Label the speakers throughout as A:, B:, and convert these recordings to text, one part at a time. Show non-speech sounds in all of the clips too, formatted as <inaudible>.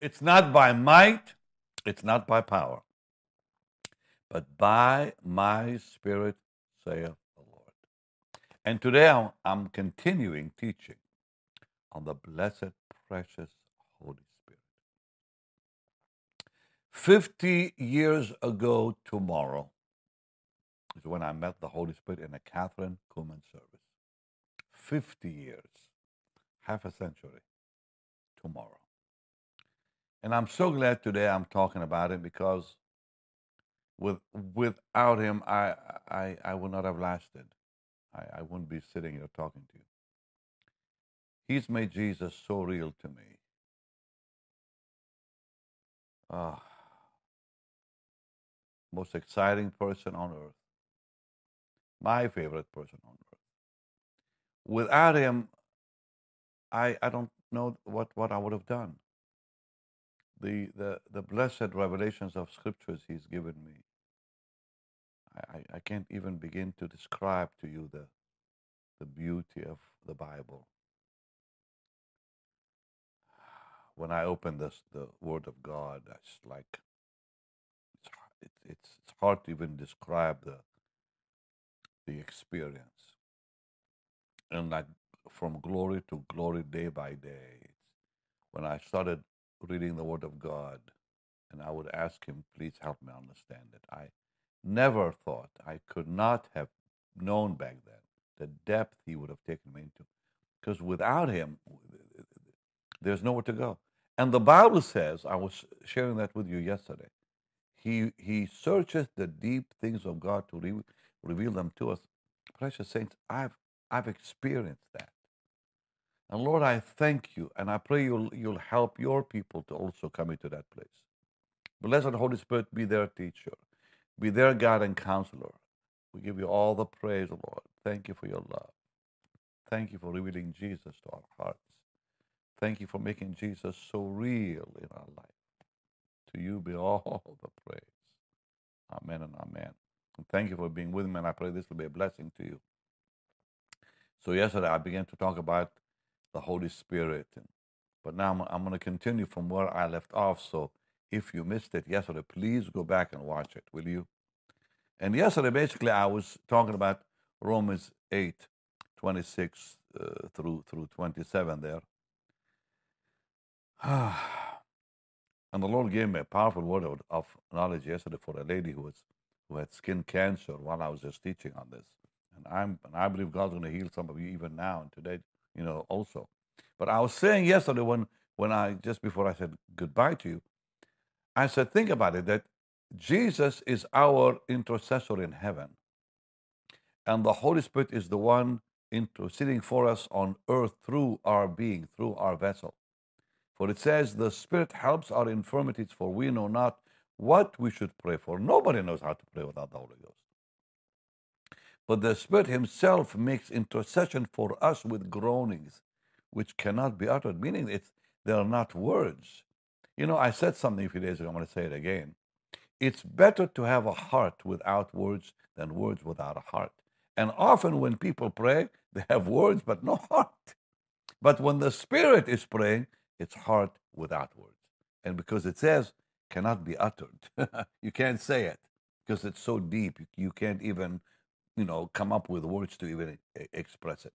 A: It's not by might, it's not by power, but by my spirit, saith the Lord. And today I'm, continuing teaching on the blessed, precious Holy Spirit. 50 years ago tomorrow is when I met the Holy Spirit in a Kathryn Kuhlman service. 50 years, half a century tomorrow. And I'm so glad today I'm talking about it because with without him I I, I would not have lasted. I, I wouldn't be sitting here talking to you. He's made Jesus so real to me. Ah, most exciting person on earth. My favorite person on earth. Without him, I I don't know what, what I would have done. The, the the blessed revelations of scriptures he's given me. I, I can't even begin to describe to you the the beauty of the Bible. <sighs> When I open this the Word of God, it's like it's it, it's it's hard to even describe the the experience. And like from glory to glory, day by day. When I started reading the Word of God, and I would ask Him, please help me understand it. I never thought I could not have known back then the depth He would have taken me into. Because without Him, there's nowhere to go. And the Bible says, I was sharing that with you yesterday, He, he searches the deep things of God to re- reveal them to us. Precious saints, I've, I've experienced that. And Lord, I thank you, and I pray you'll, you'll help your people to also come into that place. Blessed Holy Spirit, be their teacher, be their guide and counselor. We give you all the praise, Lord. Thank you for your love. Thank you for revealing Jesus to our hearts. Thank you for making Jesus so real in our life. To you be <laughs> all the praise. Amen and amen. And thank you for being with me, and I pray this will be a blessing to you. So, yesterday I began to talk about the Holy Spirit. But now I'm, I'm going to continue from where I left off. So, if you missed it yesterday, please go back and watch it, will you? And yesterday, basically, I was talking about Romans 8, 26 uh, through, through 27 there. <sighs> and the Lord gave me a powerful word of, of knowledge yesterday for a lady who was who had skin cancer while I was just teaching on this. And I'm and I believe God's going to heal some of you even now and today, you know, also. But I was saying yesterday when when I just before I said goodbye to you, I said think about it that Jesus is our intercessor in heaven. And the Holy Spirit is the one interceding for us on earth through our being, through our vessel. For it says, The Spirit helps our infirmities, for we know not what we should pray for. Nobody knows how to pray without the Holy Ghost. But the Spirit Himself makes intercession for us with groanings which cannot be uttered, meaning it's, they are not words. You know, I said something a few days ago, I'm going to say it again. It's better to have a heart without words than words without a heart. And often when people pray, they have words but no <laughs> heart. But when the Spirit is praying, it's heart without words. And because it says, cannot be uttered, <laughs> you can't say it because it's so deep, you can't even, you know, come up with words to even express it.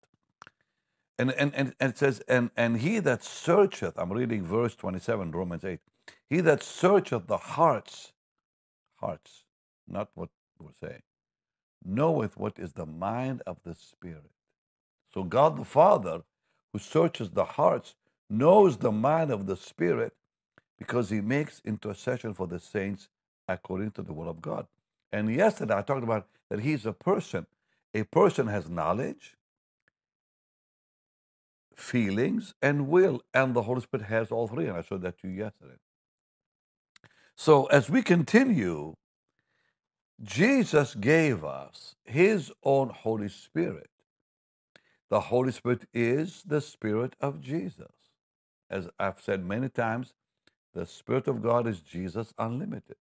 A: And, and, and, and it says, and, and he that searcheth, I'm reading verse 27, Romans 8, he that searcheth the hearts hearts, not what we're saying, knoweth what is the mind of the Spirit. So God the Father, who searches the hearts, knows the mind of the Spirit because he makes intercession for the saints according to the will of God. And yesterday I talked about that he's a person. A person has knowledge, feelings, and will, and the Holy Spirit has all three. And I showed that to you yesterday. So as we continue, Jesus gave us his own Holy Spirit. The Holy Spirit is the Spirit of Jesus. As I've said many times, the Spirit of God is Jesus unlimited.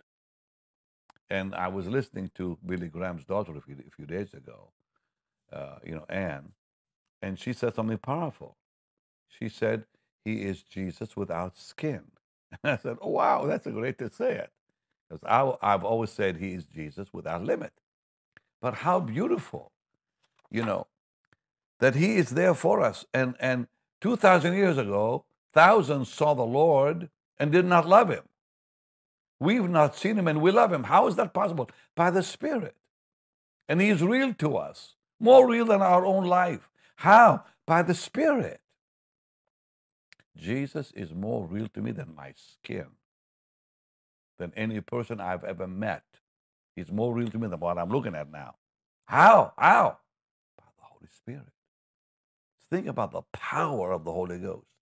A: And I was listening to Billy Graham's daughter a few, a few days ago, uh, you know, Anne, and she said something powerful. She said, He is Jesus without skin. <laughs> And I said, oh, wow, that's a great to say it. Because I've always said he is Jesus without limit. But how beautiful, you know, that he is there for us. And, and 2,000 years ago, thousands saw the Lord and did not love him. We've not seen him and we love him. How is that possible? By the Spirit. And he is real to us, more real than our own life. How? By the Spirit. Jesus is more real to me than my skin, than any person I've ever met. He's more real to me than what I'm looking at now. How? How? By the Holy Spirit. Think about the power of the Holy Ghost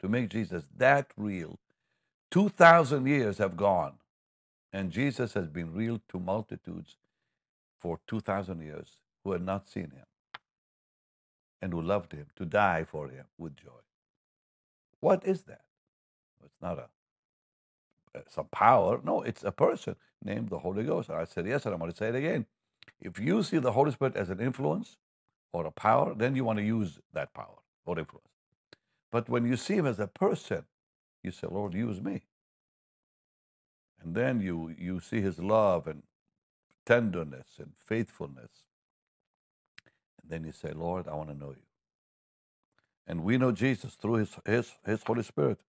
A: to make Jesus that real. 2,000 years have gone, and Jesus has been real to multitudes for 2,000 years who had not seen him and who loved him to die for him with joy. What is that? It's not a uh, some power. No, it's a person named the Holy Ghost. And I said yes, and I'm going to say it again. If you see the Holy Spirit as an influence or a power, then you want to use that power or influence. But when you see him as a person, you say, Lord, use me. And then you, you see his love and tenderness and faithfulness. And then you say, Lord, I want to know you. And we know Jesus through his, his, his Holy Spirit.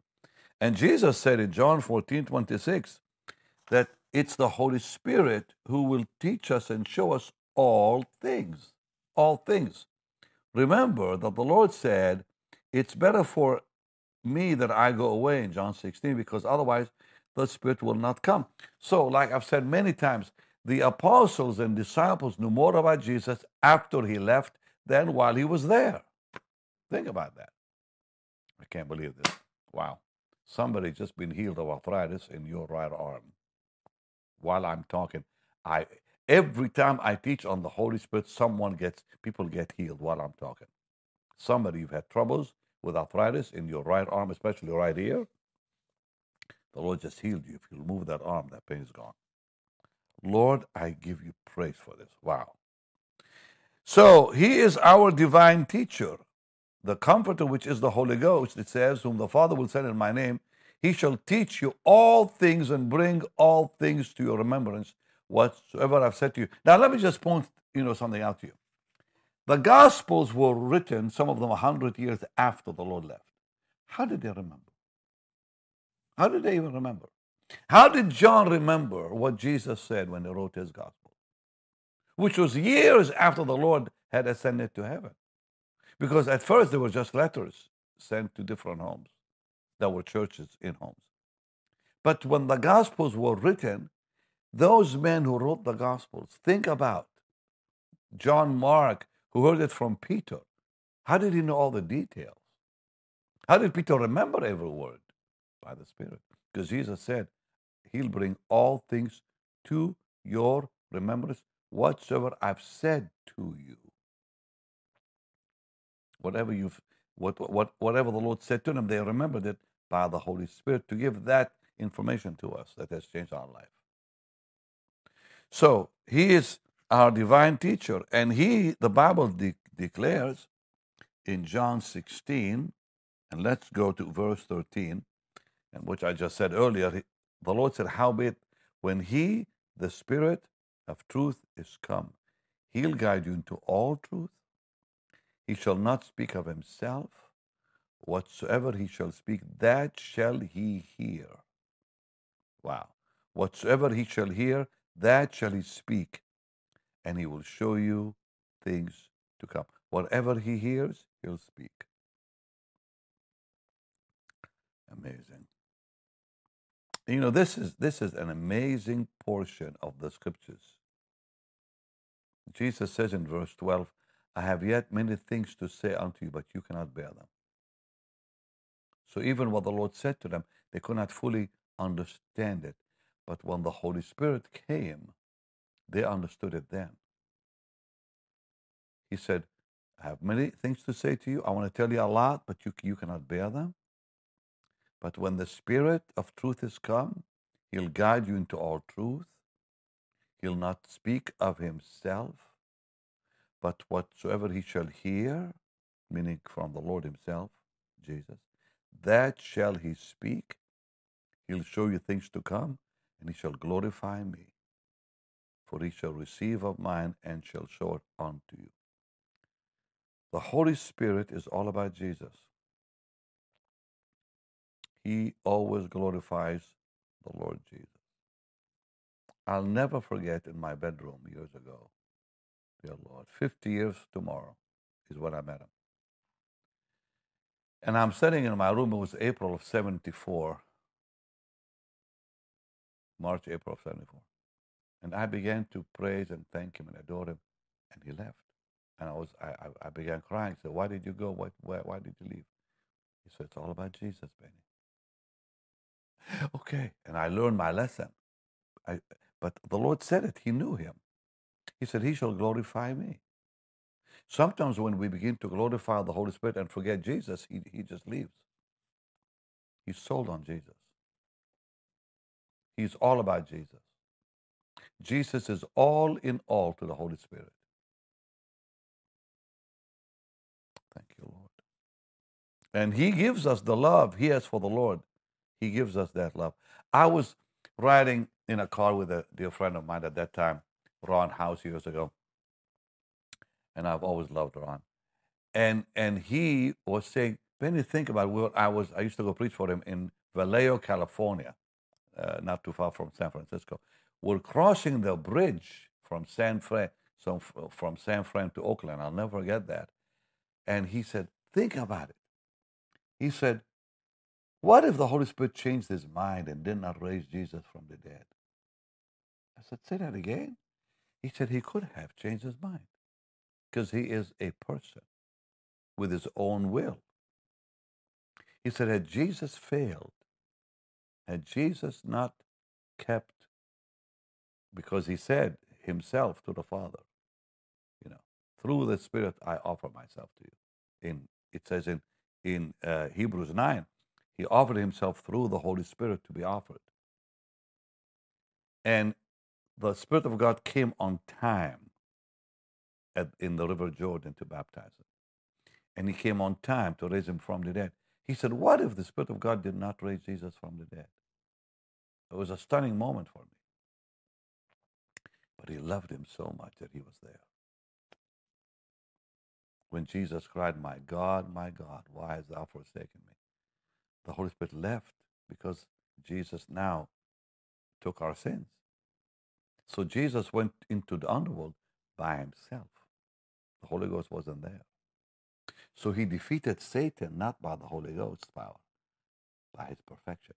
A: And Jesus said in John 14, 26, that it's the Holy Spirit who will teach us and show us all things. All things. Remember that the Lord said, It's better for me that I go away in John 16, because otherwise the Spirit will not come. So, like I've said many times, the apostles and disciples knew more about Jesus after he left than while he was there. Think about that. I can't believe this. Wow. Somebody just been healed of arthritis in your right arm. While I'm talking, I every time I teach on the Holy Spirit, someone gets people get healed while I'm talking. Somebody you've had troubles with arthritis in your right arm, especially your right ear, The Lord just healed you. If you move that arm, that pain is gone. Lord, I give you praise for this. Wow. So he is our divine teacher the Comforter, which is the Holy Ghost, it says, whom the Father will send in my name, he shall teach you all things and bring all things to your remembrance, whatsoever I've said to you. Now, let me just point, you know, something out to you. The Gospels were written, some of them a hundred years after the Lord left. How did they remember? How did they even remember? How did John remember what Jesus said when he wrote his Gospel? Which was years after the Lord had ascended to heaven. Because at first they were just letters sent to different homes. There were churches in homes. But when the Gospels were written, those men who wrote the Gospels, think about John Mark, who heard it from Peter. How did he know all the details? How did Peter remember every word? By the Spirit. Because Jesus said, He'll bring all things to your remembrance, whatsoever I've said to you whatever you've what, what whatever the Lord said to them, they remembered it by the Holy Spirit to give that information to us that has changed our life. So he is our divine teacher, and he, the Bible de- declares in John 16, and let's go to verse 13, and which I just said earlier. The Lord said, Howbeit, when he, the Spirit of truth, is come, he'll guide you into all truth he shall not speak of himself. Whatsoever he shall speak, that shall he hear. Wow. Whatsoever he shall hear, that shall he speak, and he will show you things to come. Whatever he hears, he'll speak. Amazing. You know, this is this is an amazing portion of the scriptures. Jesus says in verse 12, I have yet many things to say unto you, but you cannot bear them. So even what the Lord said to them, they could not fully understand it. But when the Holy Spirit came, they understood it then. He said, I have many things to say to you. I want to tell you a lot, but you, you cannot bear them. But when the Spirit of truth is come, He'll guide you into all truth. He'll not speak of Himself, but whatsoever he shall hear, meaning from the Lord himself, Jesus, that shall he speak, He'll show you things to come, and he shall glorify me. For he shall receive of mine and shall show it unto you. The Holy Spirit is all about Jesus. He always glorifies the Lord Jesus. I'll never forget in my bedroom years ago, dear Lord, 50 years tomorrow is when I met him. And I'm sitting in my room, it was April of 74, March, April of 74. And I began to praise and thank him and adore him, and he left. And I was, I, I, began crying. Said, why did you go? Why, why, why did you leave? He said, it's all about Jesus, Benny. Okay. And I learned my lesson. I, but the Lord said it. He knew him. He said, He shall glorify me. Sometimes when we begin to glorify the Holy Spirit and forget Jesus, he, he just leaves. He's sold on Jesus. He's all about Jesus. Jesus is all in all to the Holy Spirit. Thank you, Lord. And He gives us the love He has for the Lord. He gives us that love. I was riding in a car with a dear friend of mine at that time, Ron House, years ago. And I've always loved Ron. And and he was saying, Benny, think about where I was. I used to go preach for him in Vallejo, California, uh, not too far from San Francisco. We're crossing the bridge from San Fran, so from San Fran to Oakland. I'll never forget that. And he said, think about it. He said, what if the Holy Spirit changed his mind and did not raise Jesus from the dead? I said, Say that again. He said he could have changed his mind because he is a person with his own will. He said, Had Jesus failed, had Jesus not kept, because he said himself to the Father, you know, through the Spirit I offer myself to you. In it says in in uh, Hebrews nine, he offered himself through the Holy Spirit to be offered. And the Spirit of God came on time at, in the River Jordan to baptize him. And he came on time to raise him from the dead. He said, What if the Spirit of God did not raise Jesus from the dead? It was a stunning moment for me. But he loved him so much that he was there. When Jesus cried, My God, my God, why hast thou forsaken me? the Holy Spirit left because Jesus now took our sins. So Jesus went into the underworld by himself. The Holy Ghost wasn't there. So he defeated Satan not by the Holy Ghost's power, by his perfection.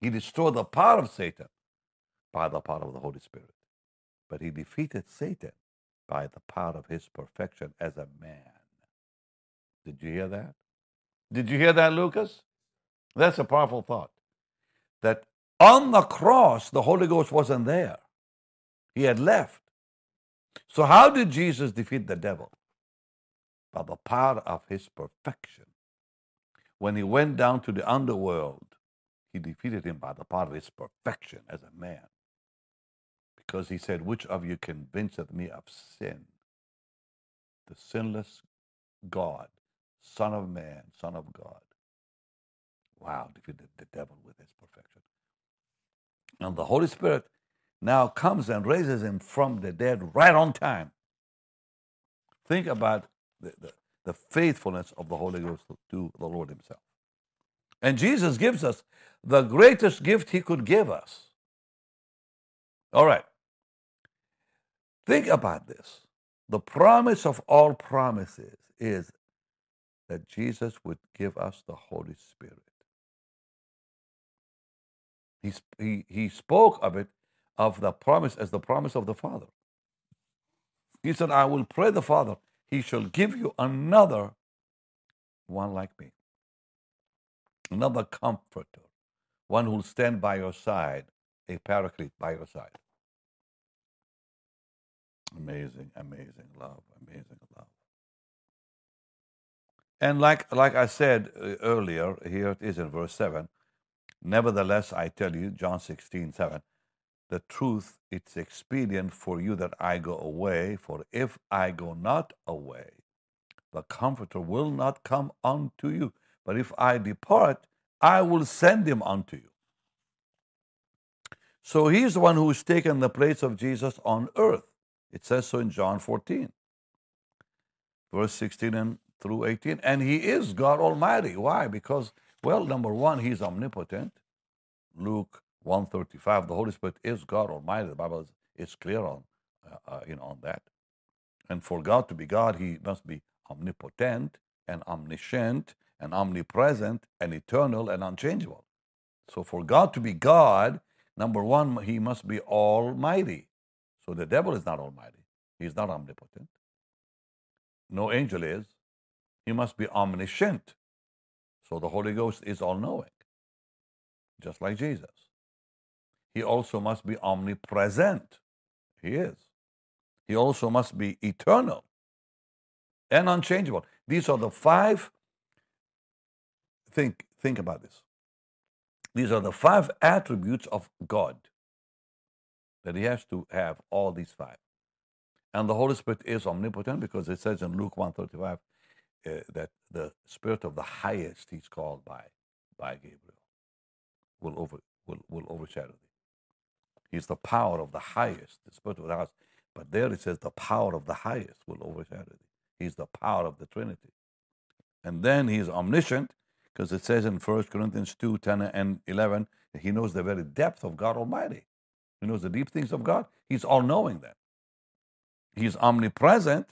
A: He destroyed the power of Satan by the power of the Holy Spirit. But he defeated Satan by the power of his perfection as a man. Did you hear that? Did you hear that, Lucas? That's a powerful thought. That on the cross, the Holy Ghost wasn't there, he had left. So, how did Jesus defeat the devil? By the power of his perfection. When he went down to the underworld, he defeated him by the power of his perfection as a man. Because he said, Which of you convinceth me of sin? The sinless God Son of Man, Son of God. Wow, defeated the devil with his perfection. And the Holy Spirit now comes and raises him from the dead right on time. Think about the, the, the faithfulness of the Holy Ghost to the Lord Himself. And Jesus gives us the greatest gift He could give us. All right. Think about this. The promise of all promises is that Jesus would give us the Holy Spirit. He, he, he spoke of it, of the promise, as the promise of the Father. He said, I will pray the Father, he shall give you another one like me, another comforter, one who will stand by your side, a paraclete by your side. Amazing, amazing love, amazing love. And like, like I said uh, earlier, here it is in verse 7 Nevertheless, I tell you, John 16, 7, the truth, it's expedient for you that I go away, for if I go not away, the Comforter will not come unto you. But if I depart, I will send him unto you. So he's the one who's taken the place of Jesus on earth. It says so in John 14, verse 16 and through 18. And he is God Almighty. Why? Because, well, number one, he's omnipotent. Luke 135, the Holy Spirit is God Almighty. The Bible is, is clear on, uh, uh, you know, on that. And for God to be God, he must be omnipotent and omniscient and omnipresent and eternal and unchangeable. So for God to be God, number one, he must be almighty. So the devil is not almighty. He's not omnipotent. No angel is. He must be omniscient. So the Holy Ghost is all knowing, just like Jesus. He also must be omnipresent. He is. He also must be eternal and unchangeable. These are the five. Think, think about this. These are the five attributes of God that He has to have all these five. And the Holy Spirit is omnipotent because it says in Luke 135 uh, that the Spirit of the highest He's called by, by Gabriel will, over, will, will overshadow thee. He's the power of the highest, the Spirit of the highest. But there it says the power of the highest will overshadow thee. He's the power of the Trinity. And then he's omniscient, because it says in 1 Corinthians 2 10 and 11, he knows the very depth of God Almighty. He knows the deep things of God. He's all knowing then. He's omnipresent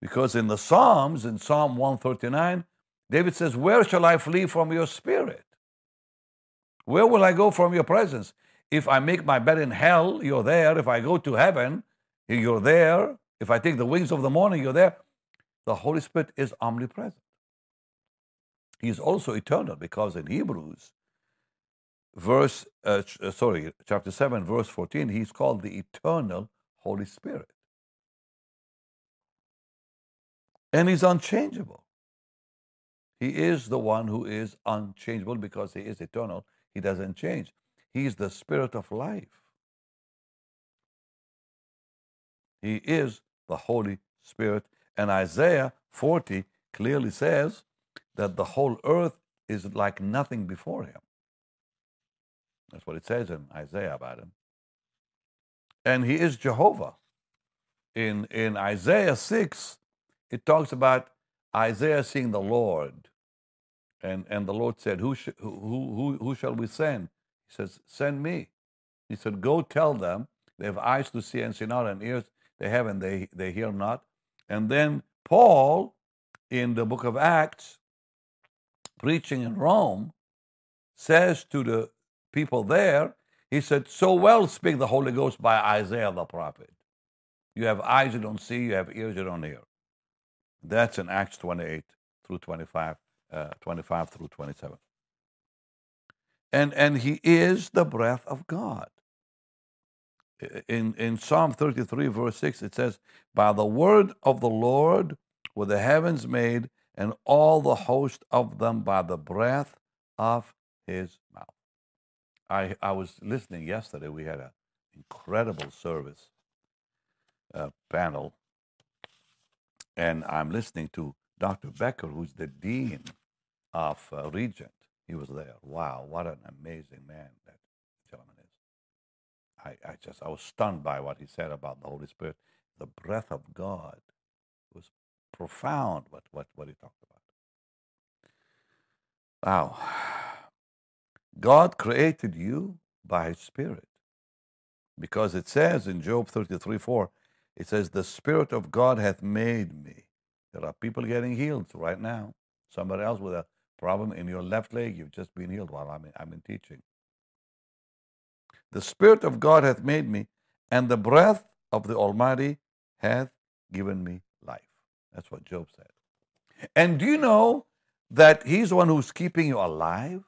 A: because in the Psalms, in Psalm 139, David says, Where shall I flee from your spirit? Where will I go from your presence? If I make my bed in hell, you're there. If I go to heaven, you're there. If I take the wings of the morning, you're there the Holy Spirit is omnipresent. He is also eternal because in Hebrews, verse uh, uh, sorry, chapter seven, verse fourteen, he's called the eternal Holy Spirit, and he's unchangeable. He is the one who is unchangeable because he is eternal. He doesn't change. He's the Spirit of life. He is the Holy Spirit and Isaiah 40 clearly says that the whole earth is like nothing before him. That's what it says in Isaiah about him. And he is Jehovah. In, in Isaiah 6, it talks about Isaiah seeing the Lord. And, and the Lord said, who, sh- who, who, who shall we send? He says, Send me. He said, Go tell them they have eyes to see and see not, and ears they have and they, they hear not. And then Paul, in the book of Acts, preaching in Rome, says to the people there, he said, So well speak the Holy Ghost by Isaiah the prophet. You have eyes you don't see, you have ears you don't hear. That's in Acts 28 through 25, uh, 25 through 27. And, and he is the breath of God in, in Psalm 33, verse 6, it says, By the word of the Lord were the heavens made, and all the host of them by the breath of his mouth. I, I was listening yesterday. We had an incredible service uh, panel, and I'm listening to Dr. Becker, who's the dean of uh, Regent. He was there. Wow, what an amazing man that gentleman is. I, I just I was stunned by what he said about the Holy Spirit. The breath of God it was profound what, what, what he talked about. Wow. God created you by his spirit. Because it says in Job 33 4, it says, The Spirit of God hath made me. There are people getting healed right now. Somebody else with a problem in your left leg, you've just been healed while I'm in, I'm in teaching. The Spirit of God hath made me, and the breath of the Almighty hath given me life. That's what Job said. And do you know that He's the one who's keeping you alive?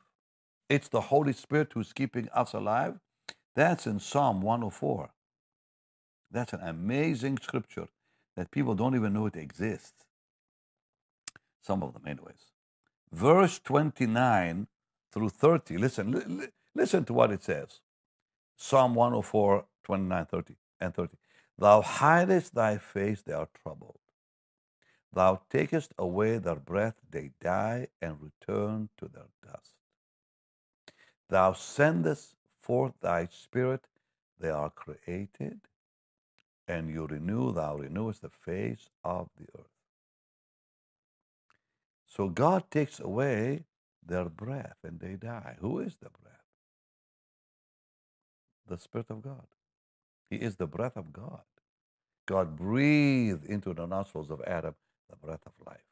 A: It's the Holy Spirit who's keeping us alive. That's in Psalm 104. That's an amazing scripture that people don't even know it exists. Some of them, anyways. Verse 29 through 30. Listen, listen to what it says. Psalm 104, 29, 30, and 30. Thou hidest thy face, they are troubled. Thou takest away their breath, they die and return to their dust. Thou sendest forth thy spirit, they are created, and you renew, thou renewest the face of the earth. So God takes away their breath and they die. Who is the breath? The Spirit of God. He is the breath of God. God breathed into the nostrils of Adam the breath of life.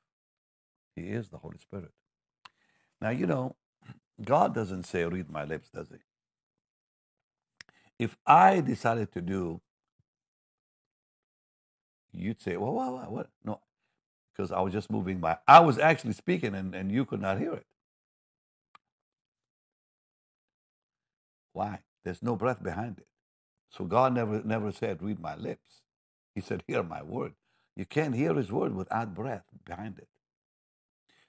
A: He is the Holy Spirit. Now, you know, God doesn't say, read my lips, does he? If I decided to do, you'd say, well, what, what, what? No, because I was just moving by. I was actually speaking and, and you could not hear it. Why? There's no breath behind it. So God never never said, read my lips. He said, hear my word. You can't hear his word without breath behind it.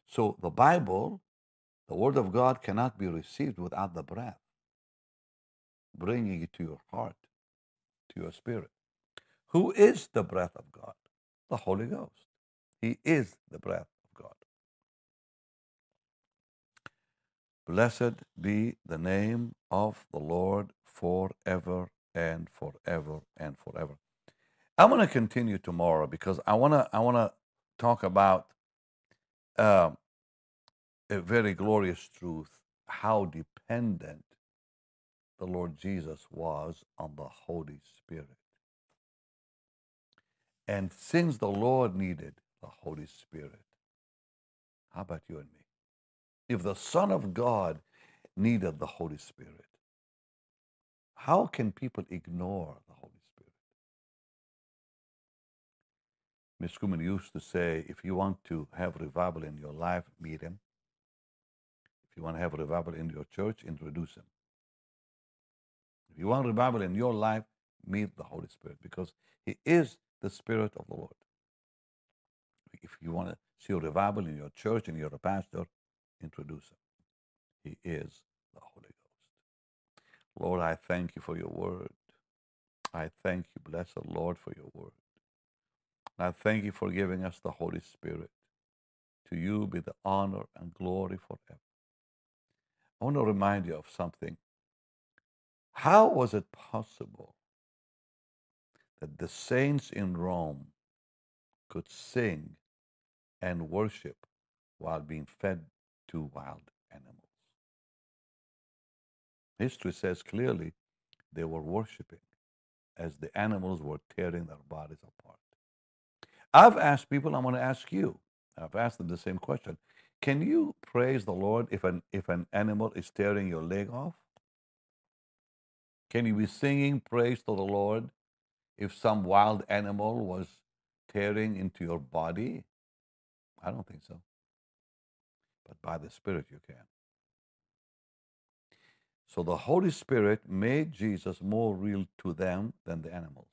A: So the Bible, the word of God cannot be received without the breath, bringing it to your heart, to your spirit. Who is the breath of God? The Holy Ghost. He is the breath of God. Blessed be the name of the Lord forever and forever and forever. I'm going to continue tomorrow because I want to I want to talk about uh, a very glorious truth: how dependent the Lord Jesus was on the Holy Spirit. And since the Lord needed the Holy Spirit, how about you and me? If the Son of God needed the Holy Spirit, how can people ignore the Holy Spirit? Miss Kuhlman used to say, if you want to have revival in your life, meet him. You want to have a revival in your church, introduce him. If you want revival in your life, meet the Holy Spirit because he is the Spirit of the Lord. If you want to see a revival in your church and you're a pastor, introduce him. He is the Holy Ghost. Lord, I thank you for your word. I thank you, blessed Lord, for your word. I thank you for giving us the Holy Spirit. To you be the honor and glory forever. I want to remind you of something. How was it possible that the saints in Rome could sing and worship while being fed to wild animals. History says clearly they were worshiping as the animals were tearing their bodies apart. I've asked people, I'm going to ask you, I've asked them the same question. Can you praise the Lord if an, if an animal is tearing your leg off? Can you be singing praise to the Lord if some wild animal was tearing into your body? I don't think so. But by the Spirit, you can. So the Holy Spirit made Jesus more real to them than the animals.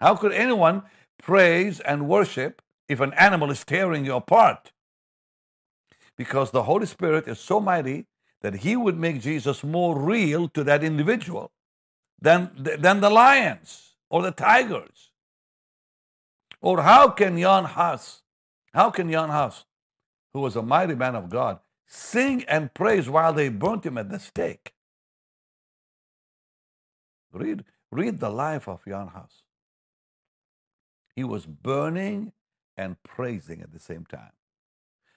A: How could anyone praise and worship if an animal is tearing you apart? Because the Holy Spirit is so mighty that he would make Jesus more real to that individual than, than the lions or the tigers. Or how can Jan Hus, how can Jan Hus, who was a mighty man of God, sing and praise while they burnt him at the stake? Read, read the life of Jan Hus. He was burning and praising at the same time.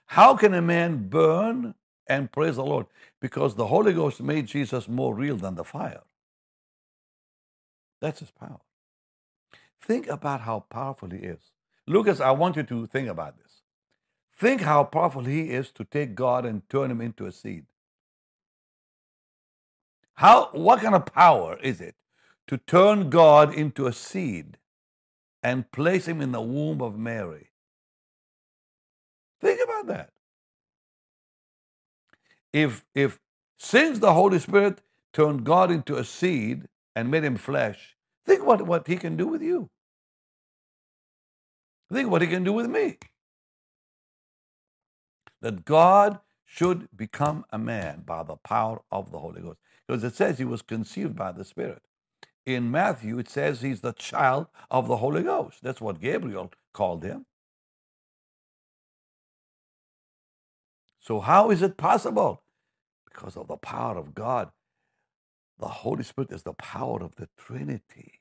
A: How can a man burn and praise the Lord? Because the Holy Ghost made Jesus more real than the fire. That's his power. Think about how powerful he is. Lucas, I want you to think about this. Think how powerful he is to take God and turn him into a seed. How what kind of power is it to turn God into a seed and place him in the womb of Mary? That. If if since the Holy Spirit turned God into a seed and made him flesh, think what, what he can do with you. Think what he can do with me. That God should become a man by the power of the Holy Ghost. Because it says he was conceived by the Spirit. In Matthew, it says he's the child of the Holy Ghost. That's what Gabriel called him. So, how is it possible? because of the power of God. The Holy Spirit is the power of the Trinity.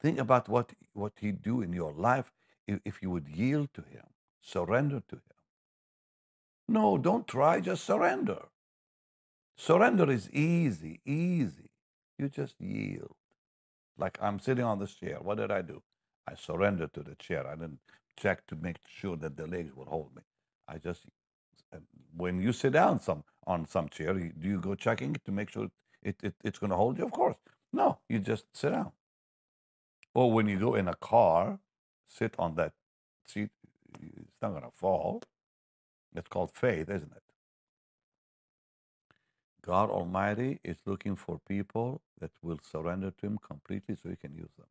A: Think about what, what He'd do in your life if, if you would yield to Him, surrender to Him. No, don't try, just surrender. Surrender is easy, easy. You just yield. Like I'm sitting on this chair. What did I do? I surrendered to the chair. I didn't check to make sure that the legs would hold me. I just, uh, when you sit down some on some chair, do you go checking to make sure it, it it's going to hold you? Of course. No, you just sit down. Or when you go in a car, sit on that seat. It's not going to fall. It's called faith, isn't it? God Almighty is looking for people that will surrender to Him completely so He can use them.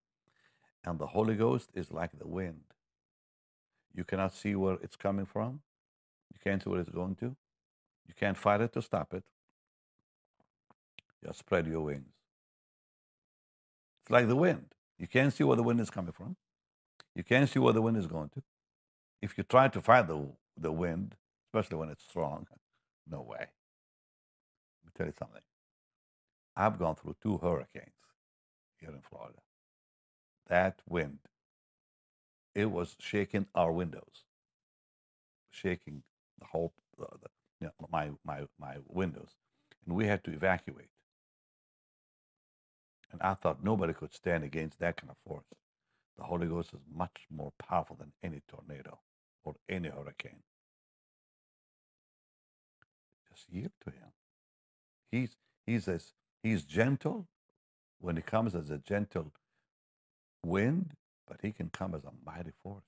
A: And the Holy Ghost is like the wind. You cannot see where it's coming from. You can't see where it's going to. You can't fight it to stop it. Just spread your wings. It's like the wind. You can't see where the wind is coming from. You can't see where the wind is going to. If you try to fight the, the wind, especially when it's strong, <laughs> no way. Let me tell you something. I've gone through two hurricanes here in Florida. That wind, it was shaking our windows, shaking the whole, uh, the, you know, my, my, my windows. And we had to evacuate. And I thought nobody could stand against that kind of force. The Holy Ghost is much more powerful than any tornado or any hurricane. Just yield to Him. He's He's as He's gentle when He comes as a gentle wind, but He can come as a mighty force,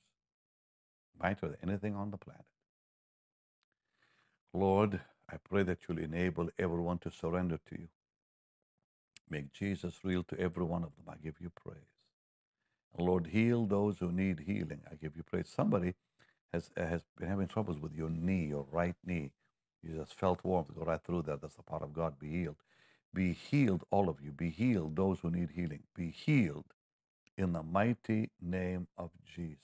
A: mightier than anything on the planet. Lord, I pray that you'll enable everyone to surrender to you. Make Jesus real to every one of them. I give you praise. Lord, heal those who need healing. I give you praise. Somebody has has been having troubles with your knee, your right knee. You just felt warmth go right through that. That's the part of God. Be healed. Be healed, all of you. Be healed, those who need healing. Be healed in the mighty name of Jesus.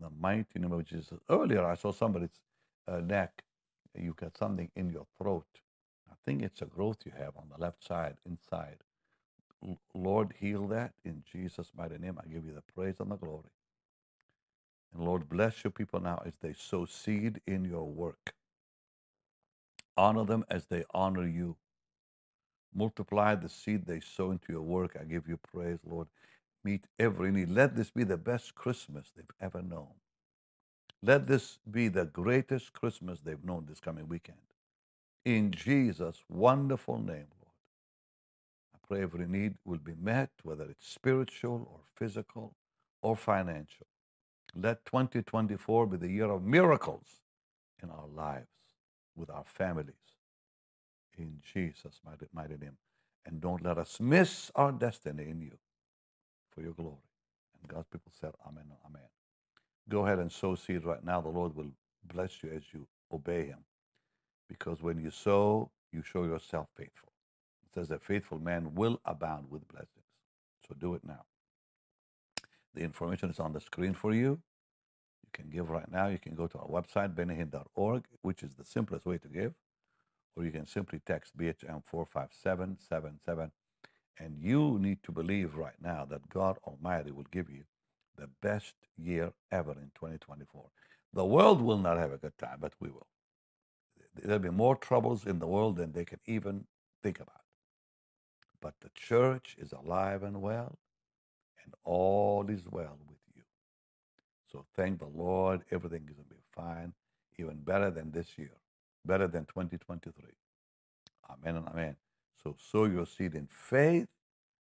A: In the mighty name of Jesus. Earlier, I saw somebody's uh, neck. You got something in your throat. I think it's a growth you have on the left side, inside. Lord, heal that in Jesus' mighty name. I give you the praise and the glory. And Lord, bless your people now as they sow seed in your work. Honor them as they honor you. Multiply the seed they sow into your work. I give you praise, Lord. Meet every need. Let this be the best Christmas they've ever known. Let this be the greatest Christmas they've known this coming weekend. In Jesus' wonderful name, Lord. I pray every need will be met, whether it's spiritual or physical or financial. Let 2024 be the year of miracles in our lives, with our families. In Jesus' mighty, mighty name. And don't let us miss our destiny in you for your glory. And God's people said, Amen Amen. Go ahead and sow seed right now. The Lord will bless you as you obey Him. Because when you sow, you show yourself faithful. It says a faithful man will abound with blessings. So do it now. The information is on the screen for you. You can give right now. You can go to our website, bennyhinn.org, which is the simplest way to give. Or you can simply text BHM 45777. And you need to believe right now that God Almighty will give you the best year ever in 2024. The world will not have a good time, but we will. There'll be more troubles in the world than they can even think about. But the church is alive and well, and all is well with you. So thank the Lord. Everything is going to be fine, even better than this year, better than 2023. Amen and amen. So sow your seed in faith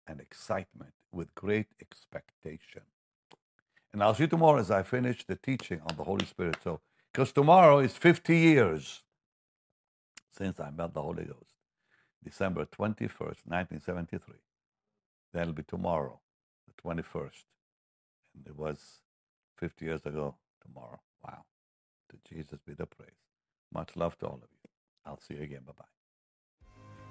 A: and excitement with great expectation. And I'll see you tomorrow as I finish the teaching on the Holy Spirit. So, because tomorrow is 50 years since I met the Holy Ghost. December 21st, 1973. That'll be tomorrow, the 21st. And it was 50 years ago tomorrow. Wow. To Jesus be the praise. Much love to all of you. I'll see you again. Bye bye.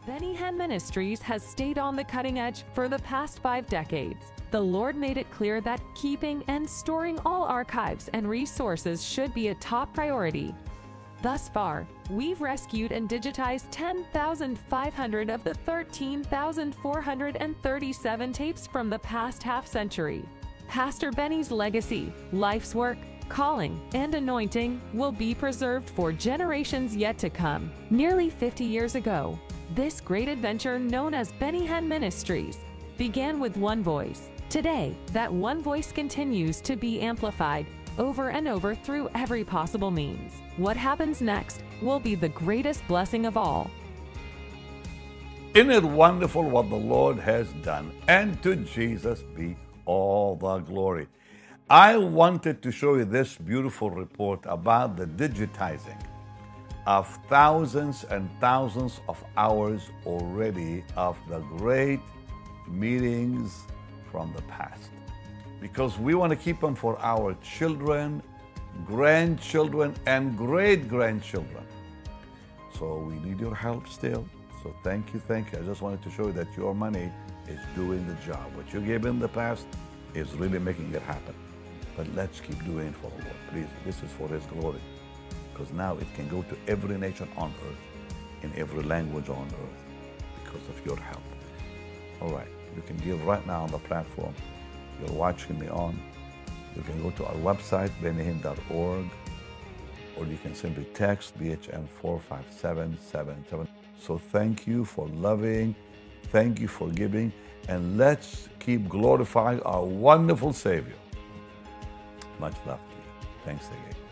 B: Benny Hinn Ministries has stayed on the cutting edge for the past five decades. The Lord made it clear that keeping and storing all archives and resources should be a top priority. Thus far, we've rescued and digitized 10,500 of the 13,437 tapes from the past half century. Pastor Benny's legacy, life's work, calling, and anointing will be preserved for generations yet to come. Nearly 50 years ago, this great adventure known as Benny Hinn Ministries began with one voice. Today, that one voice continues to be amplified over and over through every possible means. What happens next will be the greatest blessing of all.
A: Isn't it wonderful what the Lord has done? And to Jesus be all the glory. I wanted to show you this beautiful report about the digitizing of thousands and thousands of hours already of the great meetings from the past. Because we want to keep them for our children, grandchildren, and great grandchildren. So we need your help still. So thank you, thank you. I just wanted to show you that your money is doing the job. What you gave in the past is really making it happen. But let's keep doing it for the Lord. Please, this is for His glory. Because now it can go to every nation on earth, in every language on earth, because of your help. All right, you can give right now on the platform. You're watching me on. You can go to our website, bennyhinn.org, or you can simply text BHM 45777. So thank you for loving, thank you for giving, and let's keep glorifying our wonderful Savior. Much love to you. Thanks again.